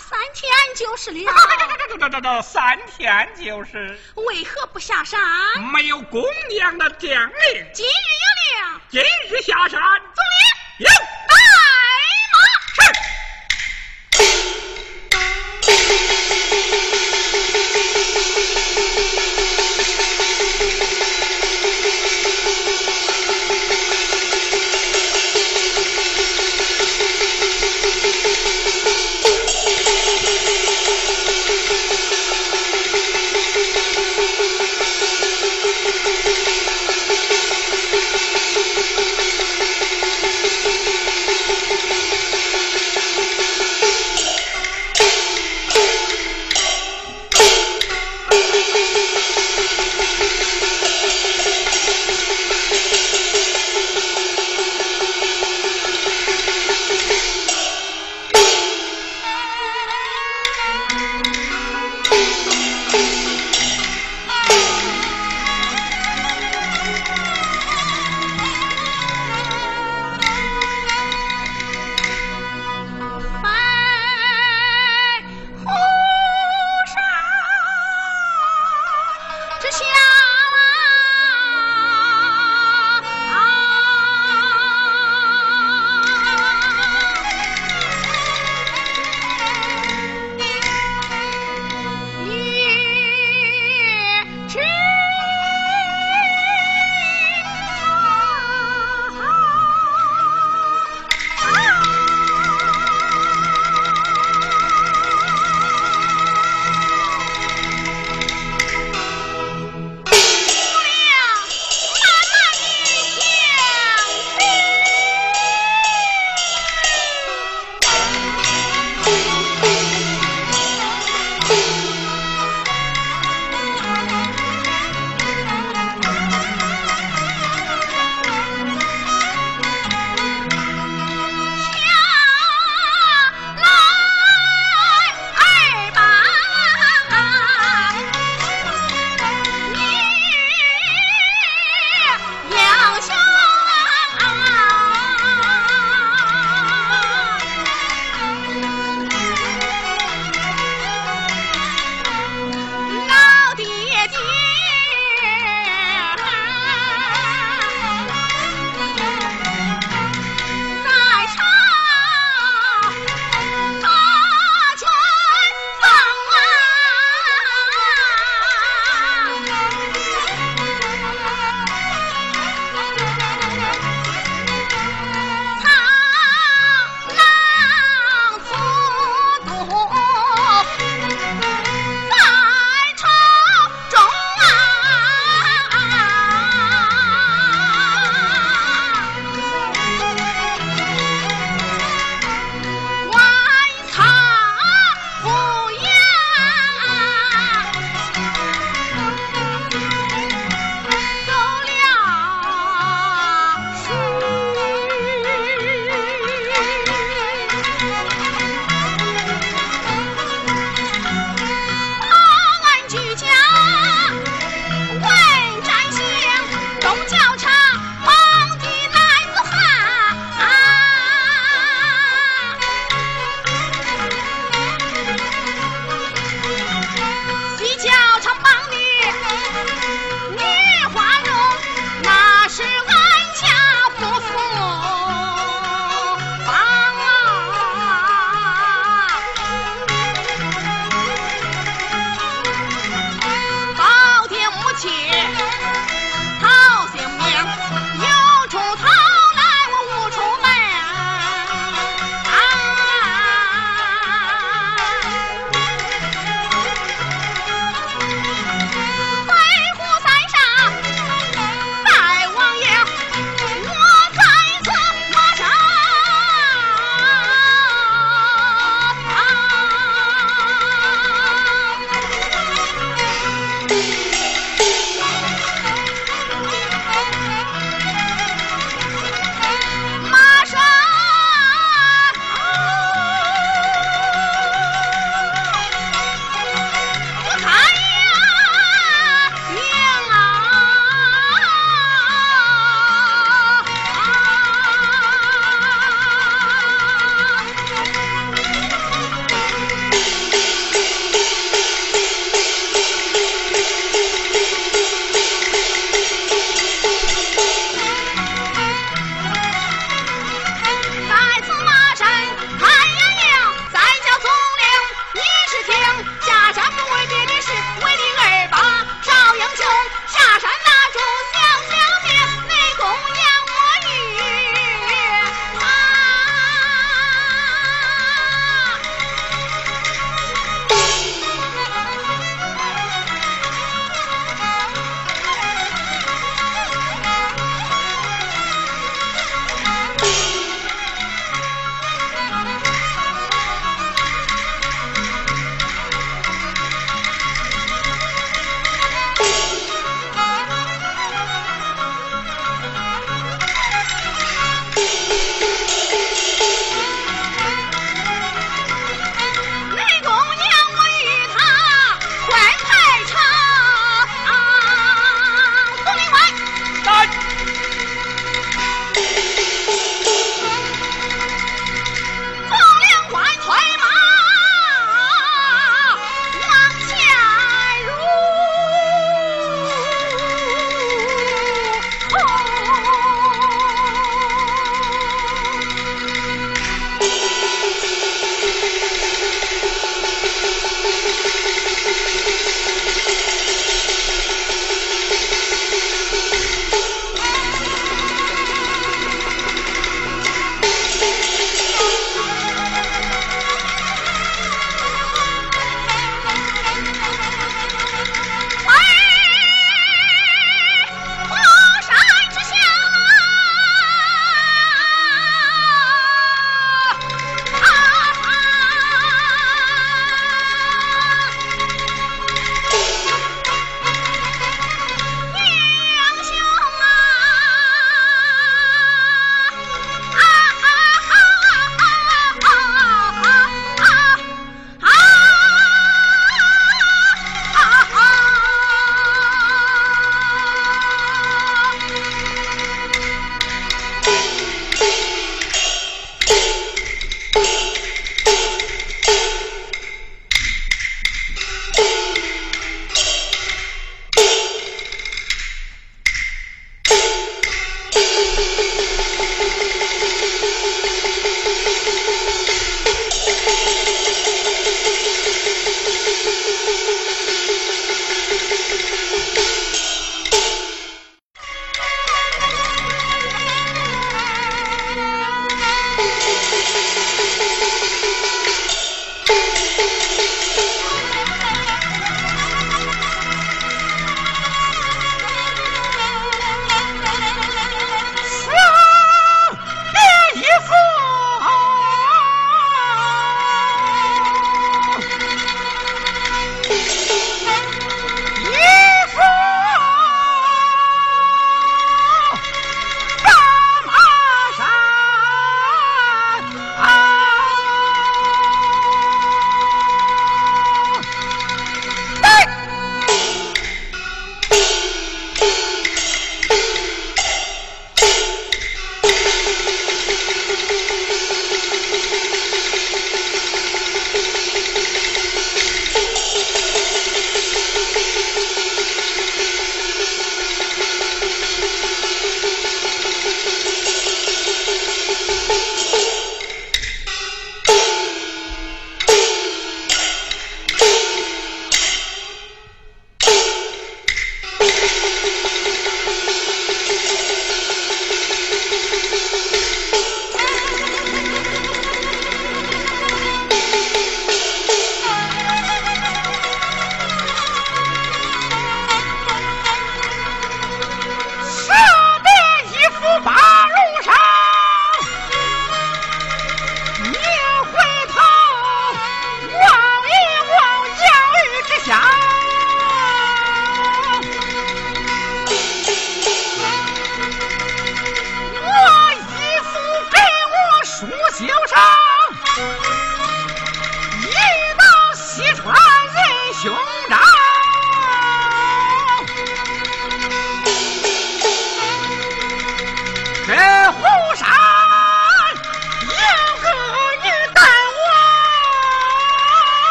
三天就是了。三天就是，为何不下山？没有姑娘的将令。今日有令，今日下山。总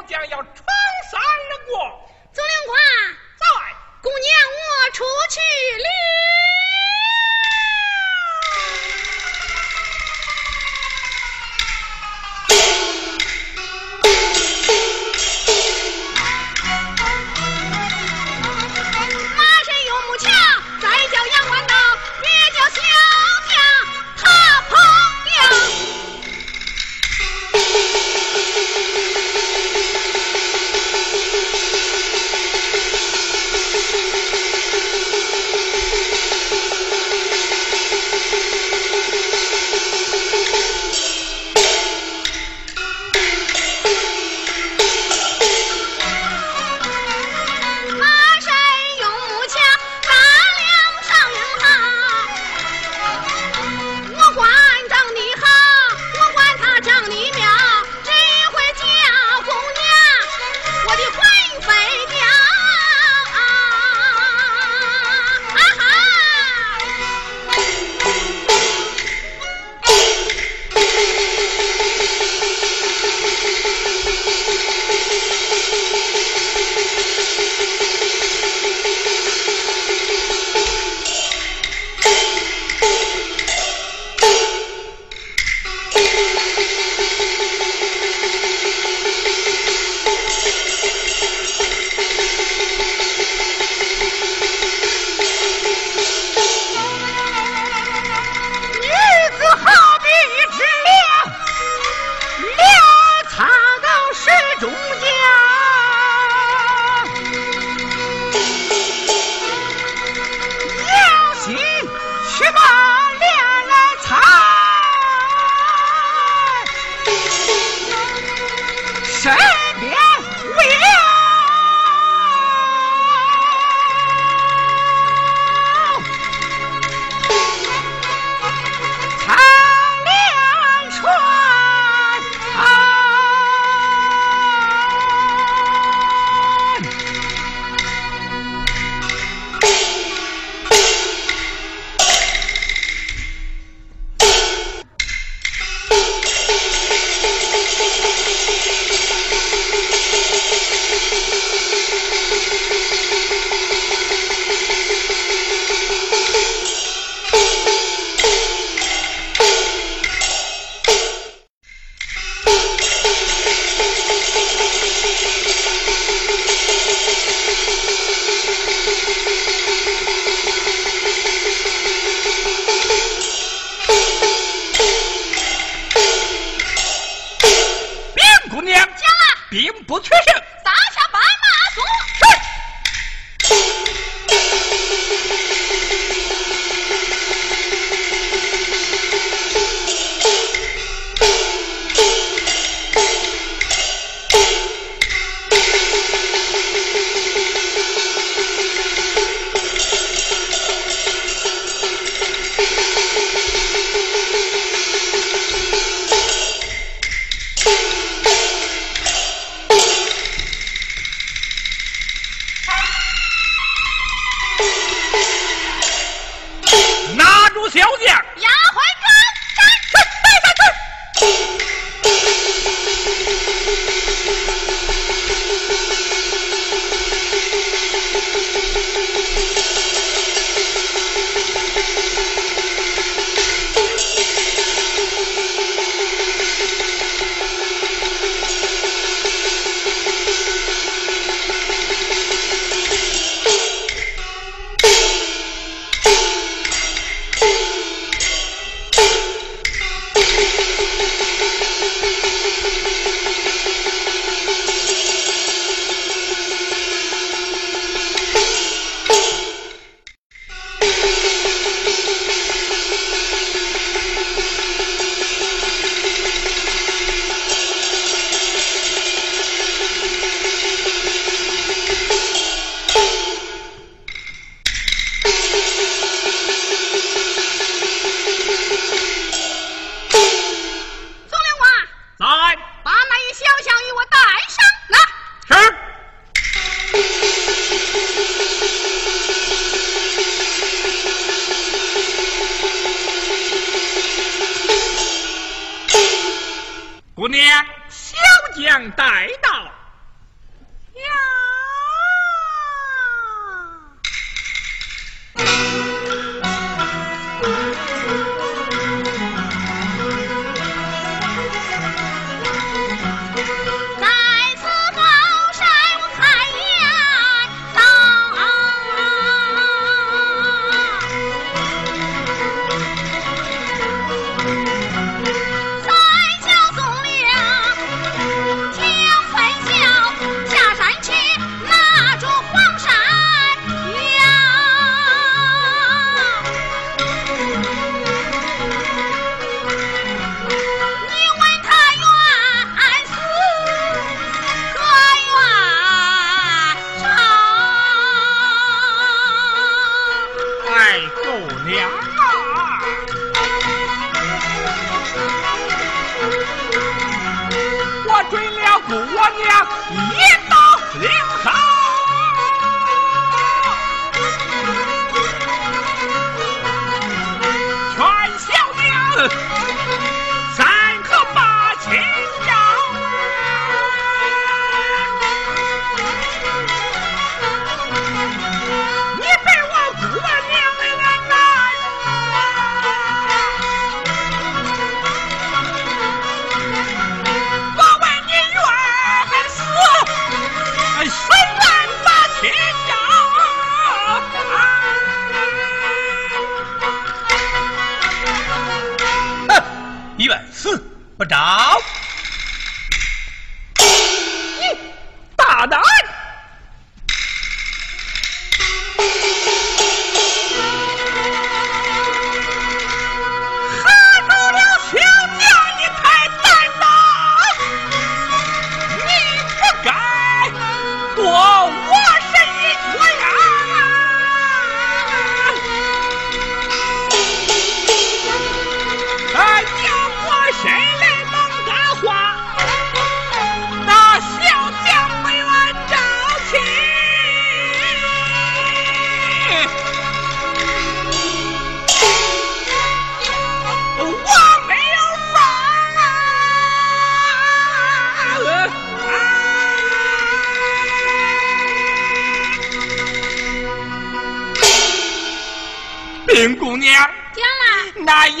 小将要闯山而过。总领官。在。姑娘，我出去了。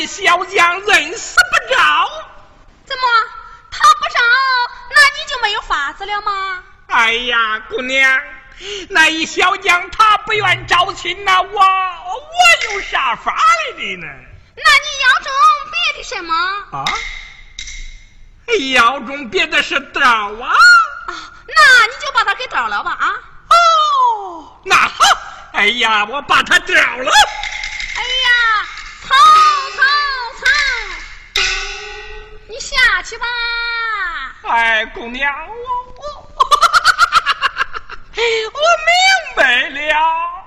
一小将认死不招，怎么他不招，那你就没有法子了吗？哎呀，姑娘，那一小将他不愿招亲，那我我有啥法来的呢？那你要中别的什么？啊？要中别的是刀啊？啊，那你就把他给刀了吧啊？哦，那好，哎呀，我把他刀了。下去吧。哎，姑娘，我我 我明白了。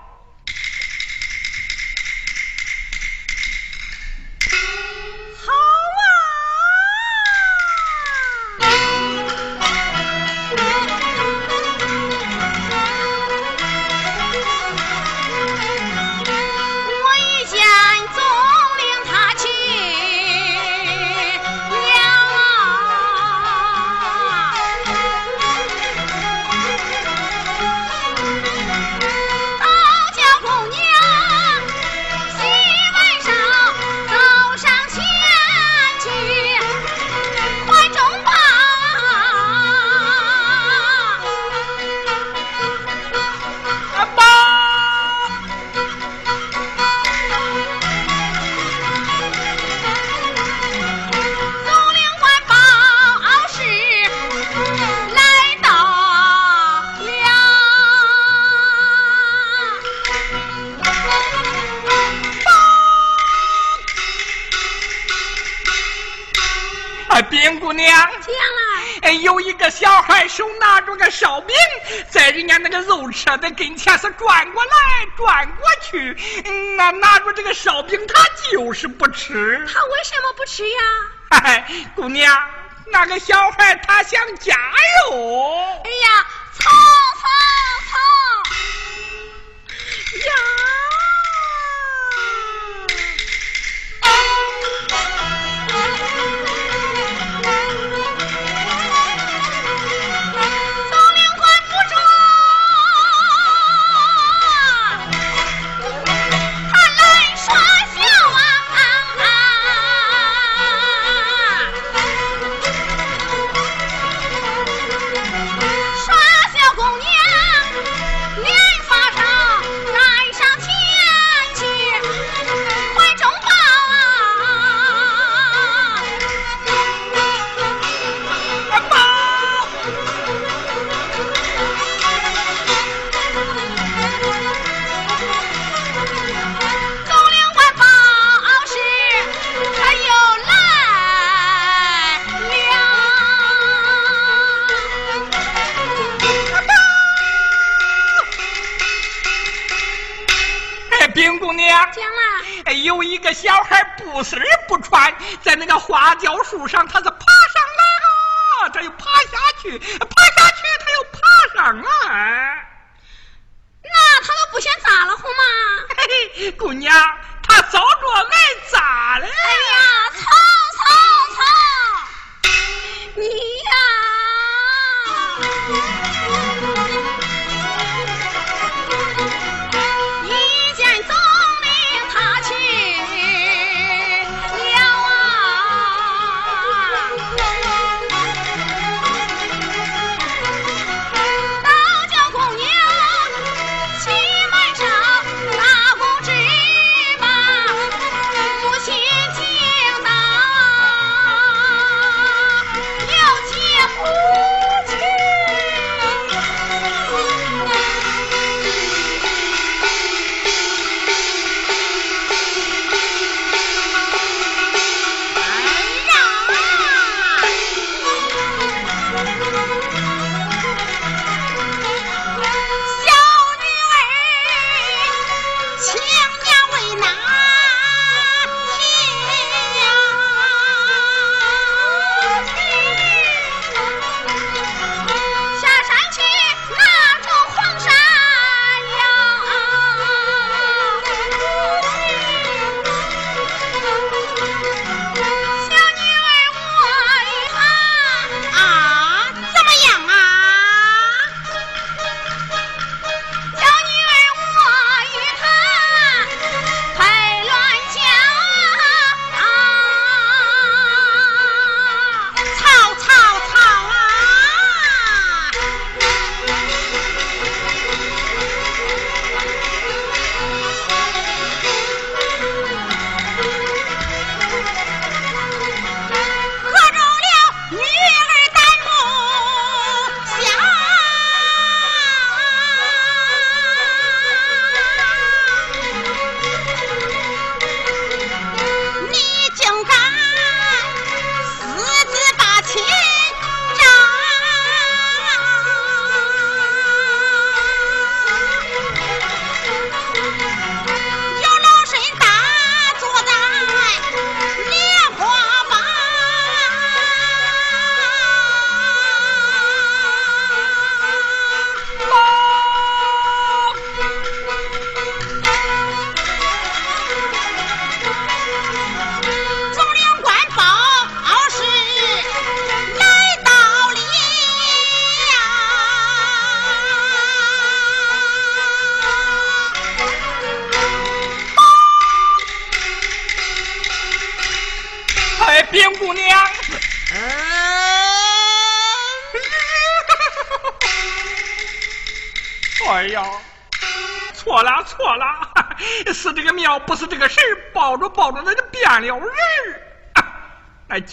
烧饼，在人家那个肉车的跟前是转过来转过去，那拿着这个烧饼，他就是不吃。他为什么不吃呀？嗨，姑娘，那个小孩他想加油。哎呀，花椒树上，他是爬上来啊，他又爬下去，爬下去，他又爬上来。那他都不嫌咋了乎吗？嘿嘿，姑娘，他早着挨咋了？哎呀，操操操！你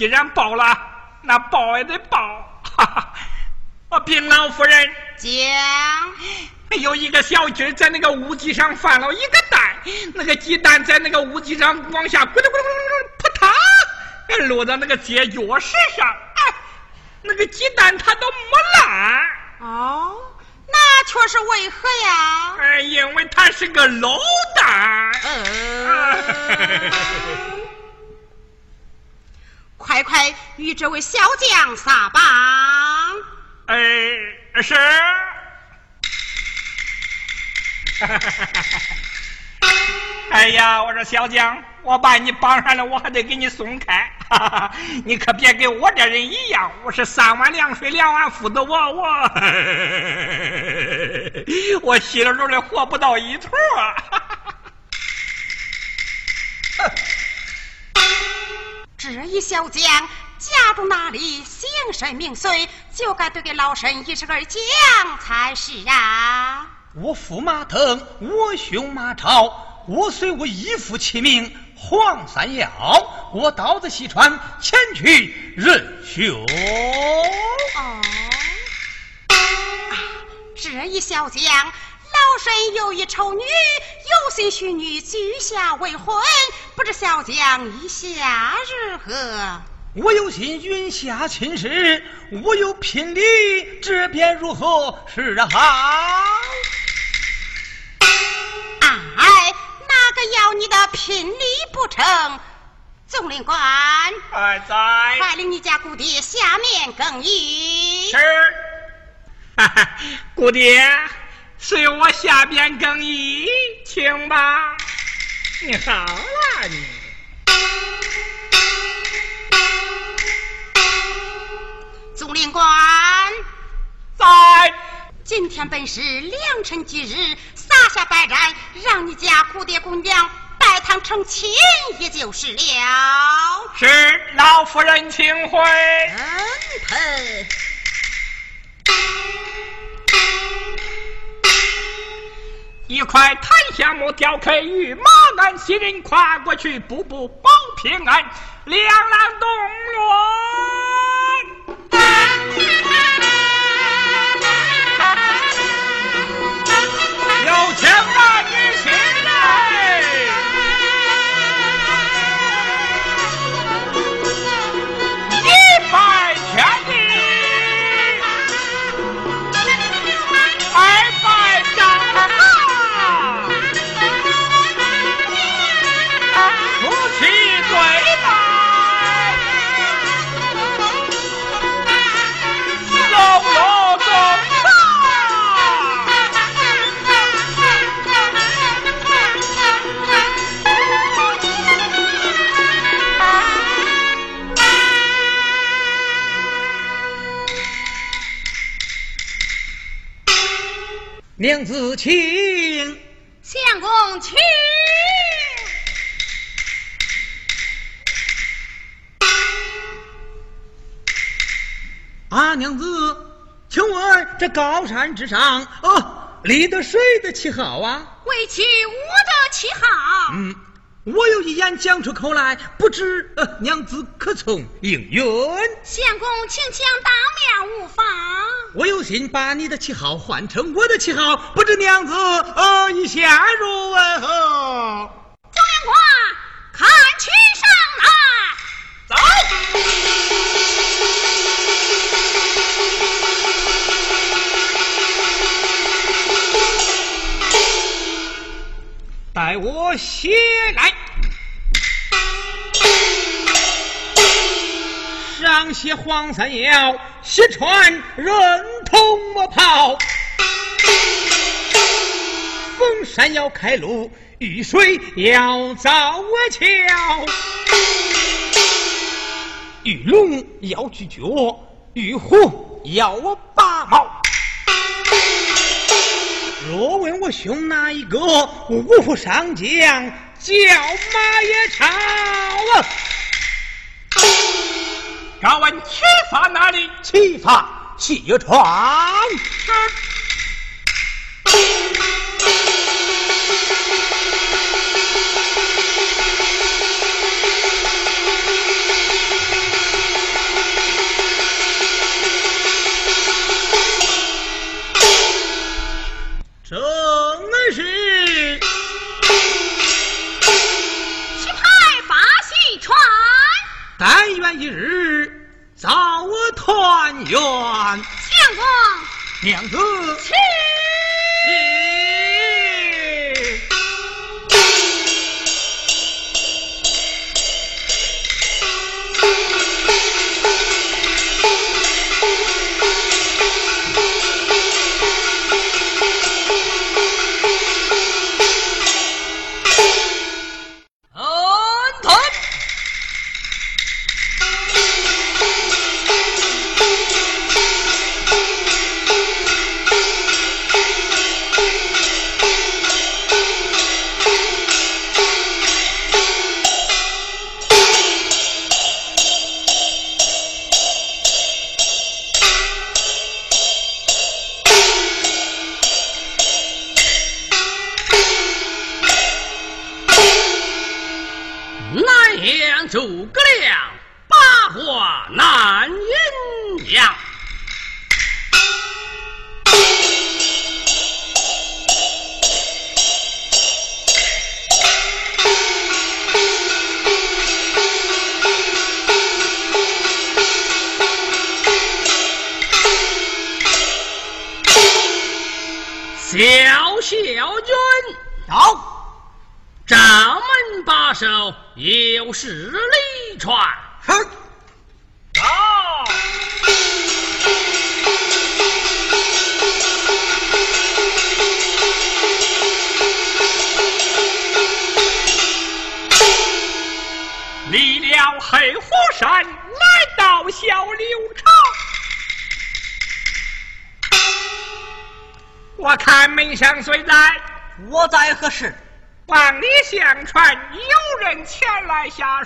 既然报了，那报也得报。哈哈，啊，禀老夫人，讲有一个小鸡在那个屋脊上放了一个蛋，那个鸡蛋在那个屋脊上往下咕噜咕噜咕噜咕噜扑嗒，落到那个街脚石上，哎，那个鸡蛋它都没烂。哦，那却是为何呀？哎，因为它是个老蛋。呃，快快与这位小将撒榜。哎，是。哎呀，我说小将，我把你绑上了，我还得给你松开。你可别跟我这人一样，我是三碗凉水两碗敷的，我我 我稀里溜的活不到一坨。这一小将家住哪里，姓甚名谁，就该对给老身一声儿讲才是啊。我驸马腾，我兄马超，我随我义父齐名黄三耀，我刀子西川前去认兄。哦，啊，这一小将，老身有一丑女，有心许女举下未婚，不知小将意下如何？我有心云下亲事，我有聘礼，这便如何是好？哎，哪个要你的聘礼不成。总领官，还在。快领你家姑爹下面更衣。是。哈哈，姑爹，随我下边更衣，请吧。你好了，你。总领官，在。今天本是良辰吉日，撒下白毡，让你家蝴蝶姑娘拜堂成亲，也就是了。是老夫人，请回。一块檀香木雕刻玉马鞍，新人跨过去，步步保平安，两郎动伦。娘子请，相公请。啊，娘子，请问这高山之上，哦，立得谁的旗号啊？为其我的旗号。嗯。我有一言讲出口来，不知呃娘子可从应允？相公，请讲，当面无妨。我有心把你的旗号换成我的旗号，不知娘子呃意下如何？总领官，看旗上来，走。我先来，上写黄三幺，下传人头莫跑。逢山要开路，遇水要造桥。遇龙要举脚，遇虎要我拔毛。若问我兄哪一个，五虎上将叫马也超啊！敢问七发哪里？七发谢川。团圆。相公，娘子，请。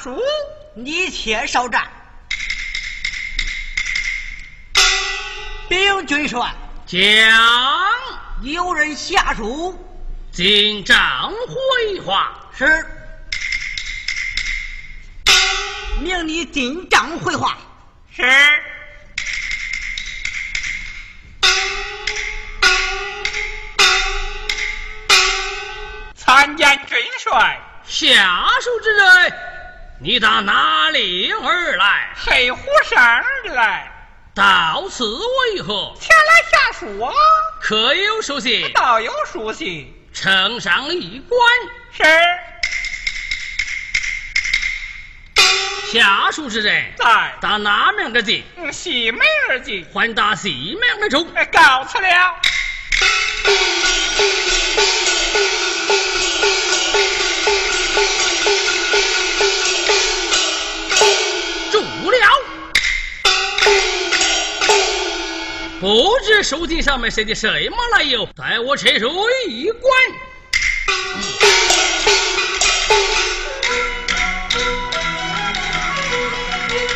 书。你且稍战。禀军帅，将有人下书，进帐回话。是。命你进帐回话。是。参见军帅。下属之人，你打哪里而来？黑虎山而来。到此为何？前来下书啊。可有书信？倒有书信。呈上一官。是。下属之人在。打哪面而进？西门而进。还打西门而出。告辞了。不知书信上面写的什么来由？待我撤书一观。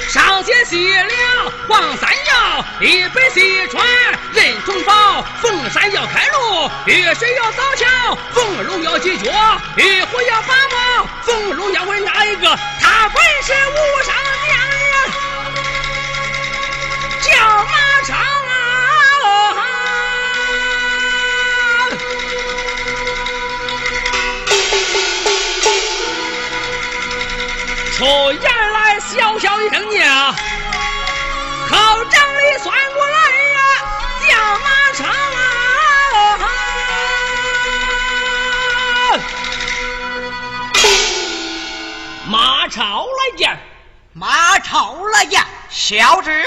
上写写了王三要一北西川任重宝，凤山要开路，遇水要造桥，凤龙要解决，玉虎要把毛，凤龙要问哪一个？他本是武上娘人，叫马超出言来小小一声呀，靠账里算过来呀，叫马超啊！马超来见，马超来见，小侄。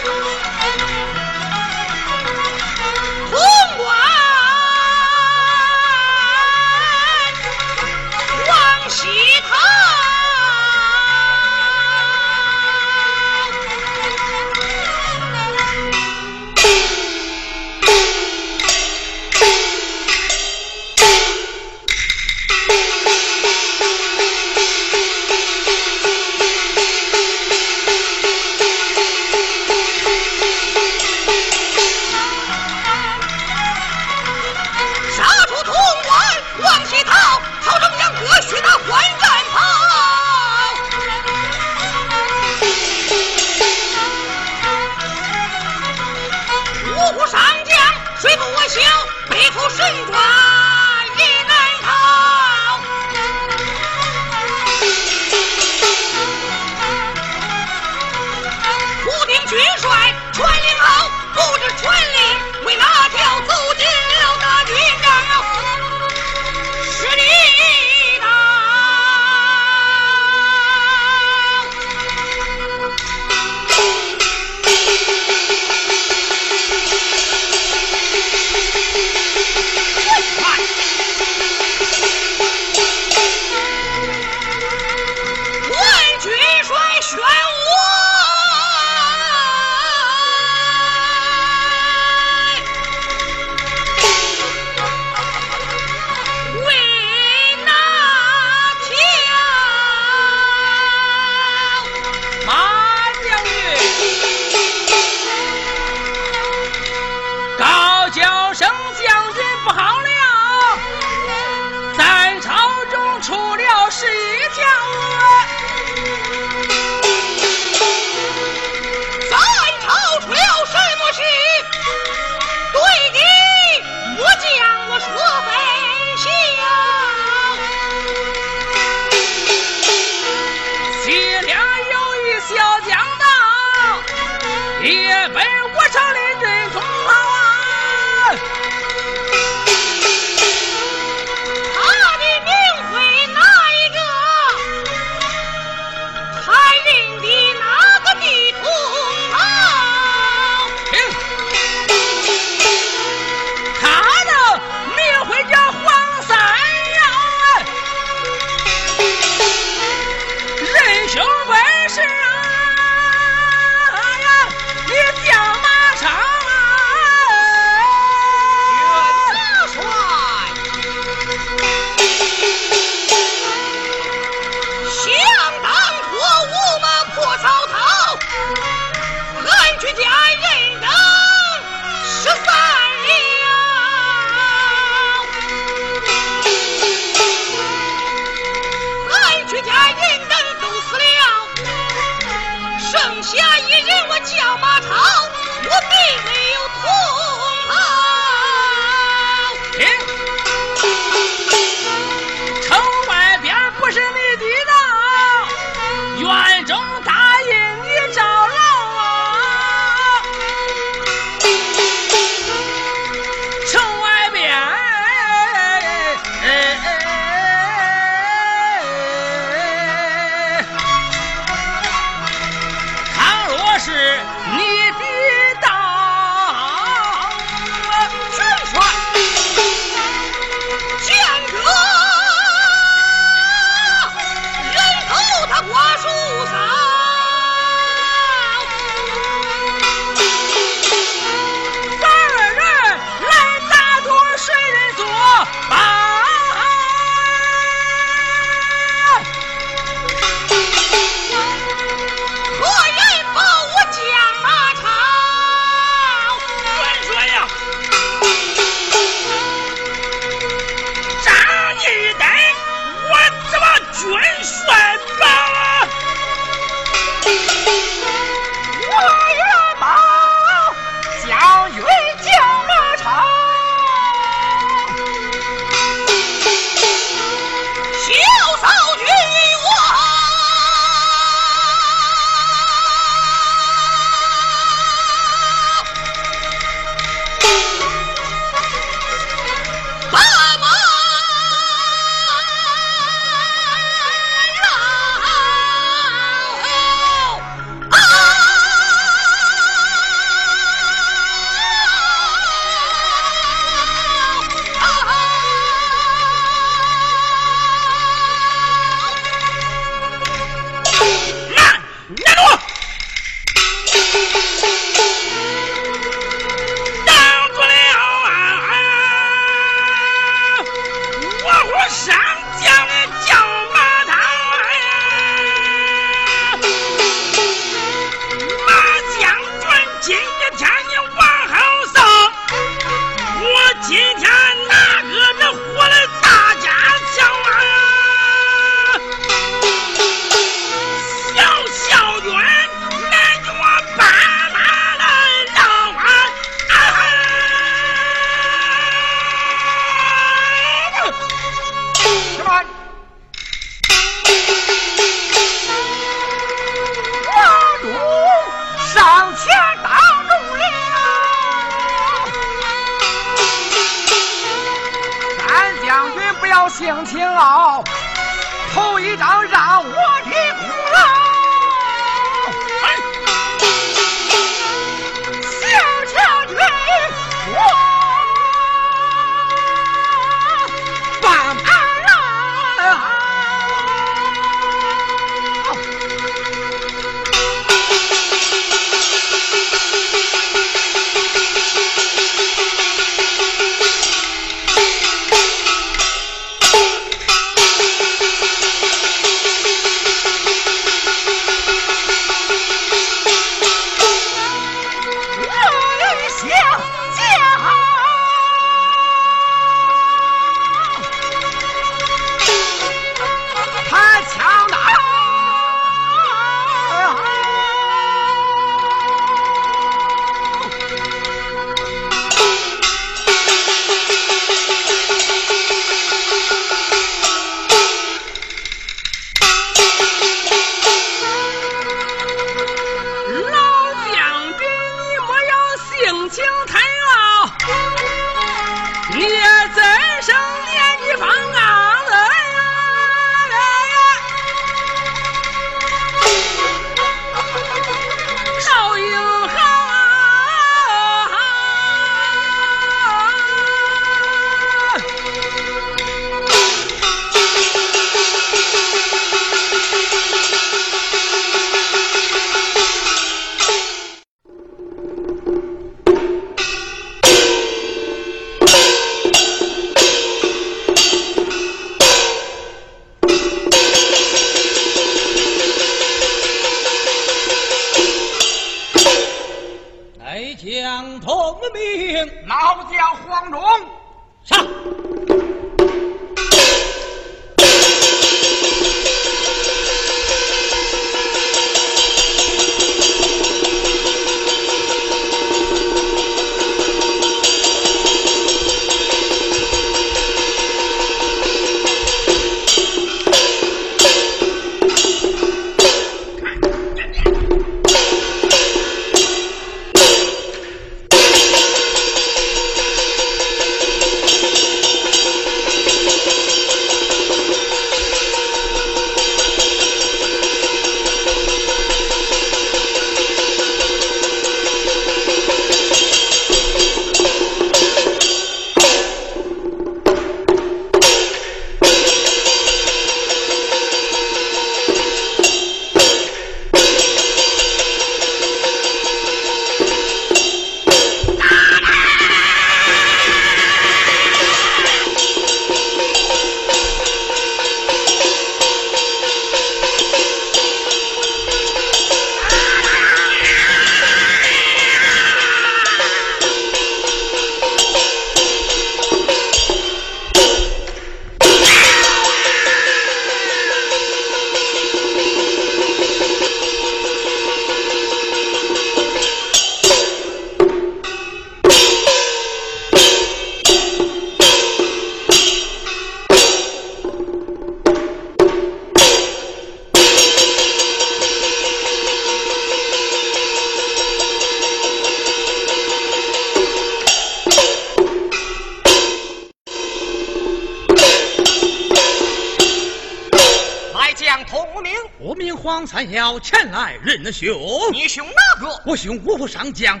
你凶哪个？我凶五虎上将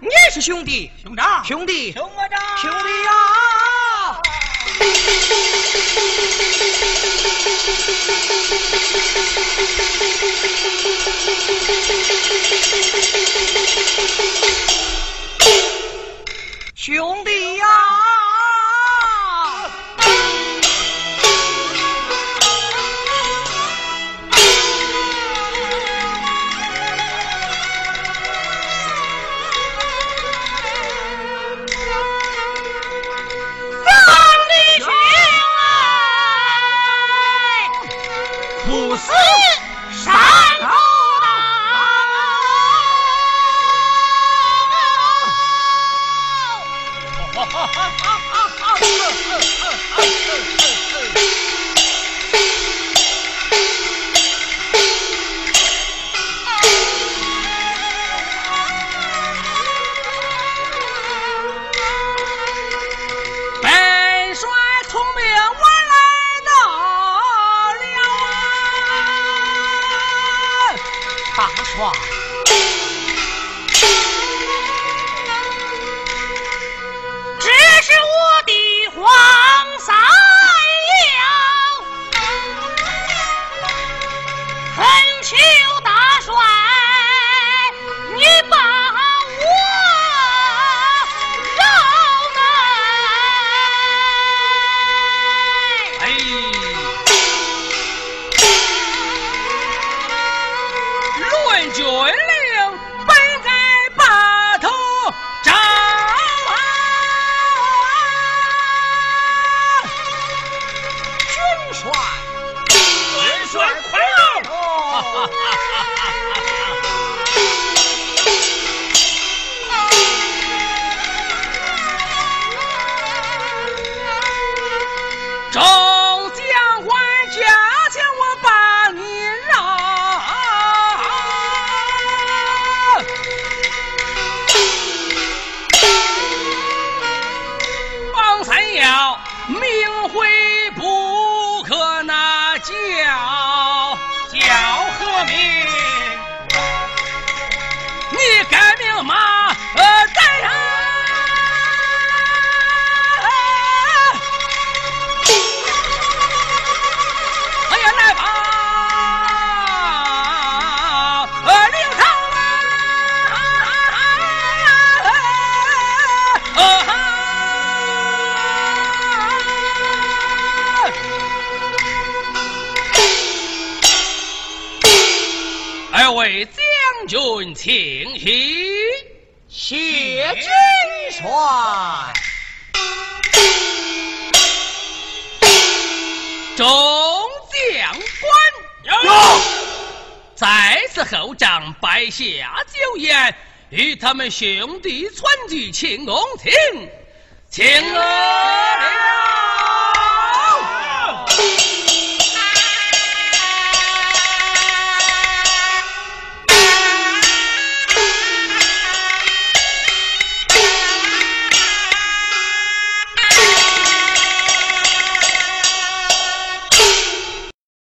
你也是兄弟兄长。兄弟。兄兄弟呀。兄弟呀。兄弟，传记请我听。